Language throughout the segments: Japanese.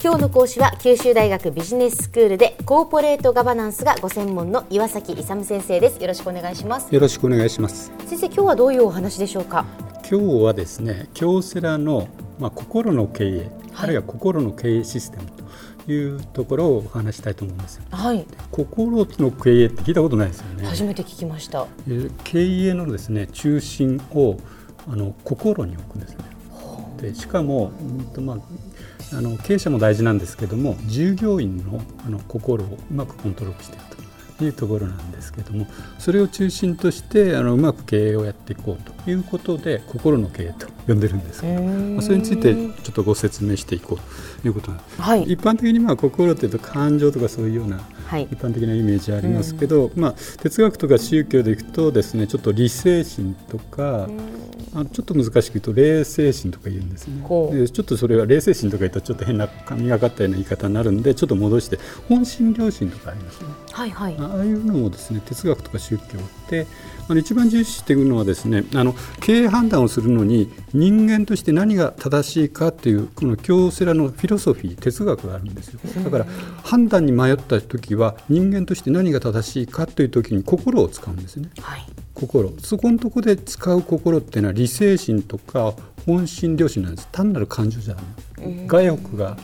今日の講師は九州大学ビジネススクールでコーポレートガバナンスがご専門の岩崎勇先生ですよろしくお願いしますよろしくお願いします先生今日はどういうお話でしょうか？今日はですね京セラのまあ心の経営、はい、あるいは心の経営システムというところをお話したいと思います。はい。心の経営って聞いたことないですよね。初めて聞きました。経営のですね中心をあの心に置くんですね。でしかも、うんまあ、あの経営者も大事なんですけども従業員のあの心をうまくコントロールしているというところなんですけどもそれを中心としてあのうまく経営をやっていこうということで心の経営と呼んでるんです。けど、まあ、それについてちょっとご説明していこうということなんです、はい、一般的にまあ心というと感情とかそういうような一般的なイメージありますけど、まあ、哲学とか宗教でいくとですねちょっと理性心とかあちょっと難しく言うと霊性心とか言うんですね。でちょっとそれは霊性心とか言うとちょっと変な神がかったような言い方になるんでちょっと戻して本心良心とかありますね、はいはい、ああいうのもですね哲学とか宗教ってあの一番重視しているのはですねあの経営判断をするのに人間として何が正しいかというこの京セラのフィロソフィー哲学があるんですよ。だから判断に迷った時は人間として何が正しいかという時に心を使うんですね、はい、心。そこのとこで使う心っていうのは理性心とか本心良心なんです。単なる感情じゃない外欲が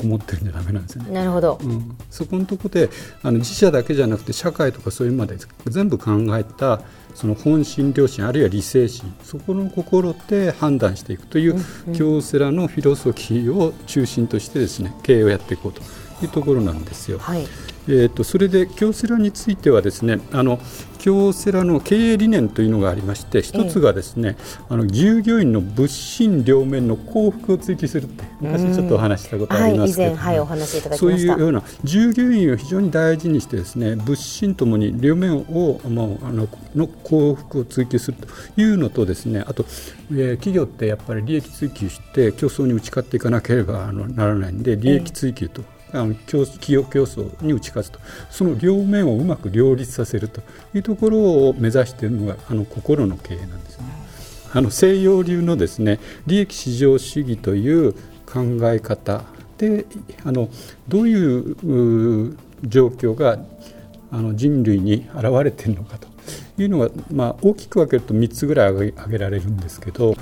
こもってるんじゃダメなんですよね。なるほど、うん、そこのとこであの自社だけじゃなくて社会とかそういうまで全部考えたその本心良心あるいは理性心。そこの心で判断していくという、京セラのフィロソフィーを中心としてですね経営をやっていこうというところなんですよ。はいえーと、それで京セラについてはですねあの京セラの経営理念というのがありまして一つがですね、あの従業員の物心両面の幸福を追求するって昔ちょっとお話したことありますけど、はい、はい、お話いただきまそういうような従業員を非常に大事にしてですね物心ともに両面をもうあのの幸福を追求するというのとですねあと、えー、企業ってやっぱり利益追求して競争に打ち勝っていかなければあのならないんで利益追求と。あの企業競争に打ち勝つとその両面をうまく両立させるというところを目指しているのがあの心の経営なんですね。あの西洋流のですね利益至上主義という考え方であのどういう状況があの人類に現れているのかというのが、まあ、大きく分けると3つぐらい挙げられるんですけど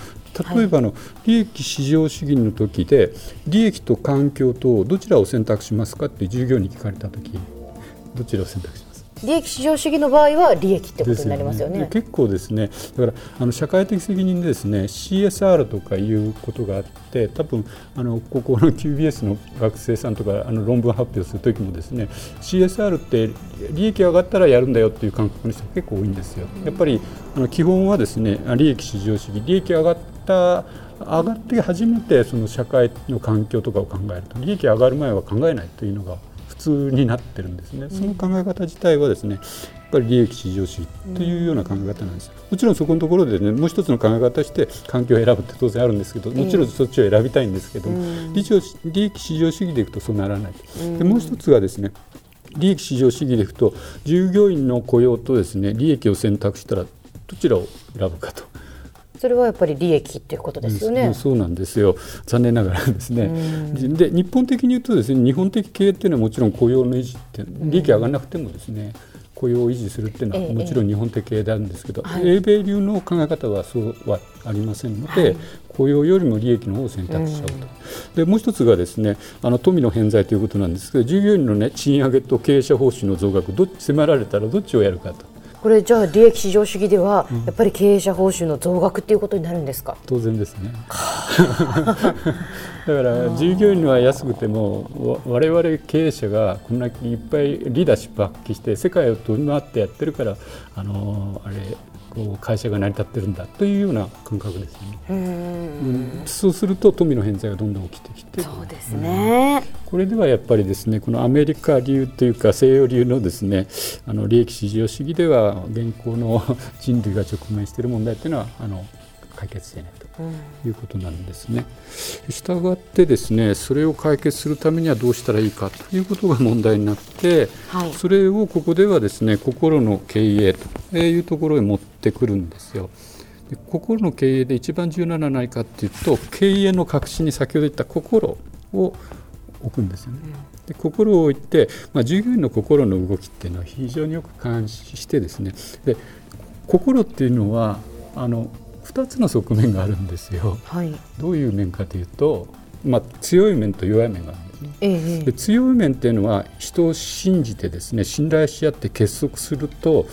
例えばの利益至上主義の時で利益と環境とどちらを選択しますかって従業員に聞かれた時どちらを選択します？利益至上主義の場合は利益ってことになりますよね。よね結構ですねだからあの社会的責任でですね CSR とかいうことがあって多分あのここの QBS の学生さんとかあの論文発表する時もですね CSR って利益上がったらやるんだよっていう感覚の人が結構多いんですよ。やっぱりあの基本はですね利益至上主義利益上がった上がって初めてその社会の環境とかを考えると利益上がる前は考えないというのが普通になってるんですね、その考え方自体はですねやっぱり利益至上主義というような考え方なんです、もちろん。そこのところでねもう一つの考え方として環境を選ぶって当然あるんですけどもちろんそっちを選びたいんですけども、利益至上主義でいくとそうならない、でもう一つがですね利益至上主義でいくと従業員の雇用とですね利益を選択したらどちらを選ぶかと。それはやっぱり利益っていうことですよね。うん、そうなんですよ。残念ながらですね。で日本的に言うとですね、日本的経営っていうのはもちろん雇用の維持って利益上がらなくてもですね。雇用を維持するっていうのはもちろん日本的経営なんですけど、ええ、英米流の考え方はそうはありませんので、はい、雇用よりも利益の方を選択しちゃうと、でもう一つがですねあの富の偏在ということなんですけど従業員の、ね、賃上げと経営者報酬の増額どっち迫られたらどっちをやるかと。これじゃあ利益至上主義では、やっぱり経営者報酬の増額っていうことになるんですか？当然ですね。だから従業員は安くても我々経営者がこんなにいっぱいリーダーシップ発揮して世界を飛び回ってやってるからあのあれこう会社が成り立ってるんだというような感覚ですね。うん、そうすると富の偏在がどんどん起きてきてそうですね、うん、これではやっぱりですねこのアメリカ流というか西洋流のですねあの利益至上主義では現行の 人類が直面している問題というのはあの解決していないということなんですね。したがってですねそれを解決するためにはどうしたらいいかということが問題になって、はい、それをここではですね心の経営というところへ持ってくるんですよ。心の経営で一番重要なのは何かというと経営の核心に先ほど言った心を置くんですよね。で心を置いて、まあ、従業員の心の動きっていうのは非常によく監視してですねで心っていうのはあの2つの側面があるんですよ。はい、どういう面かというと、まあ、強い面と弱い面があるんですね。ええ、で強い面っていうのは人を信じてですね信頼し合って結束すると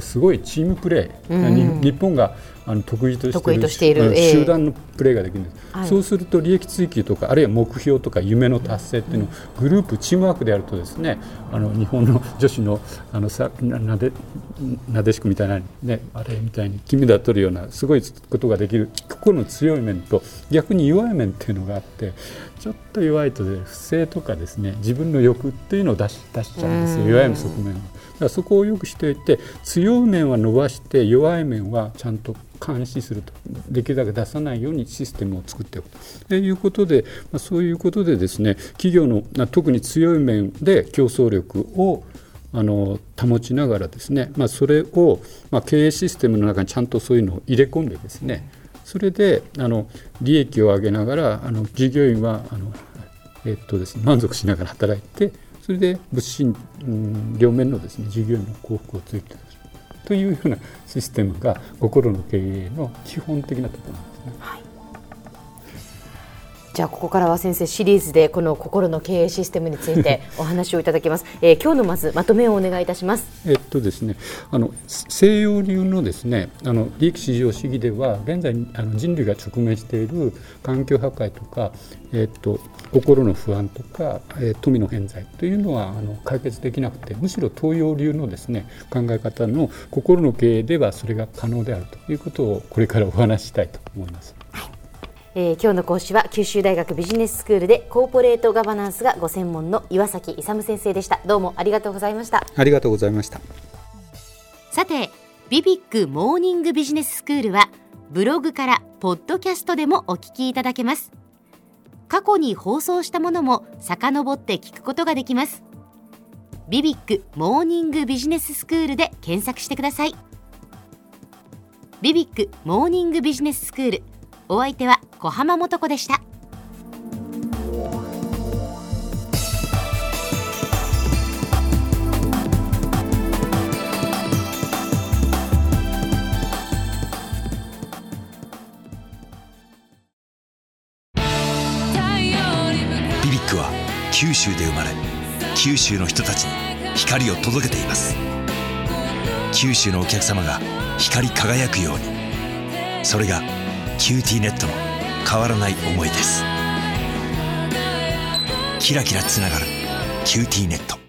すごいチームプレー、うん、日本があの得意としている集団のプレーができるんです、えー、そうすると利益追求とかあるいは目標とか夢の達成っていうのをグループチームワークでやるとですねあの日本の女子のあのさなでなでしくみたいな、ね、あれみたいに金メダル取るようなすごいことができる心の強い面と逆に弱い面っていうのがあってちょっと弱いと不正とかですね自分の欲っていうのを出し出しちゃうんですよ弱い側面は。からそこをよくしておいて強い面は伸ばして弱い面はちゃんと監視すると。できるだけ出さないようにシステムを作っておくと。いうことで、まあ、そういうことでですね企業の特に強い面で競争力をあの保ちながらですね、まあ、それを、まあ、経営システムの中にちゃんとそういうのを入れ込んでですねそれであの利益を上げながらあの従業員はあの、えっとですね、満足しながら働いてそれで物心、うん、両面のですね従業員の幸福を追求するというようなシステムが心の経営の基本的なところなんですね。はいじゃあここからは先生シリーズでこの心の経営システムについて お話をいただきます。えー、今日のまずまとめをお願いいたします。えっとですね、あの西洋流のですね、あの利益至上主義では現在あの人類が直面している環境破壊とか、えっと心の不安とか、えー、富の偏在というのはあの解決できなくてむしろ東洋流のですね考え方の心の経営ではそれが可能であるということをこれからお話したいと思います。えー、今日の講師は九州大学ビジネススクールでコーポレートガバナンスがご専門の岩崎勇先生でした。どうもありがとうございました。ありがとうございました。さてビビックモーニングビジネススクールはブログからポッドキャストでもお聞きいただけます。過去に放送したものも遡って聞くことができます。ビビックモーニングビジネススクールで検索してください。ビビックモーニングビジネススクールお相手は小浜もとこでした。ビビックは九州で生まれ九州の人たちに光を届けています九州のお客様が光り輝くようにそれが QTnet の変わらない思いです。キラキラつながる QTnet。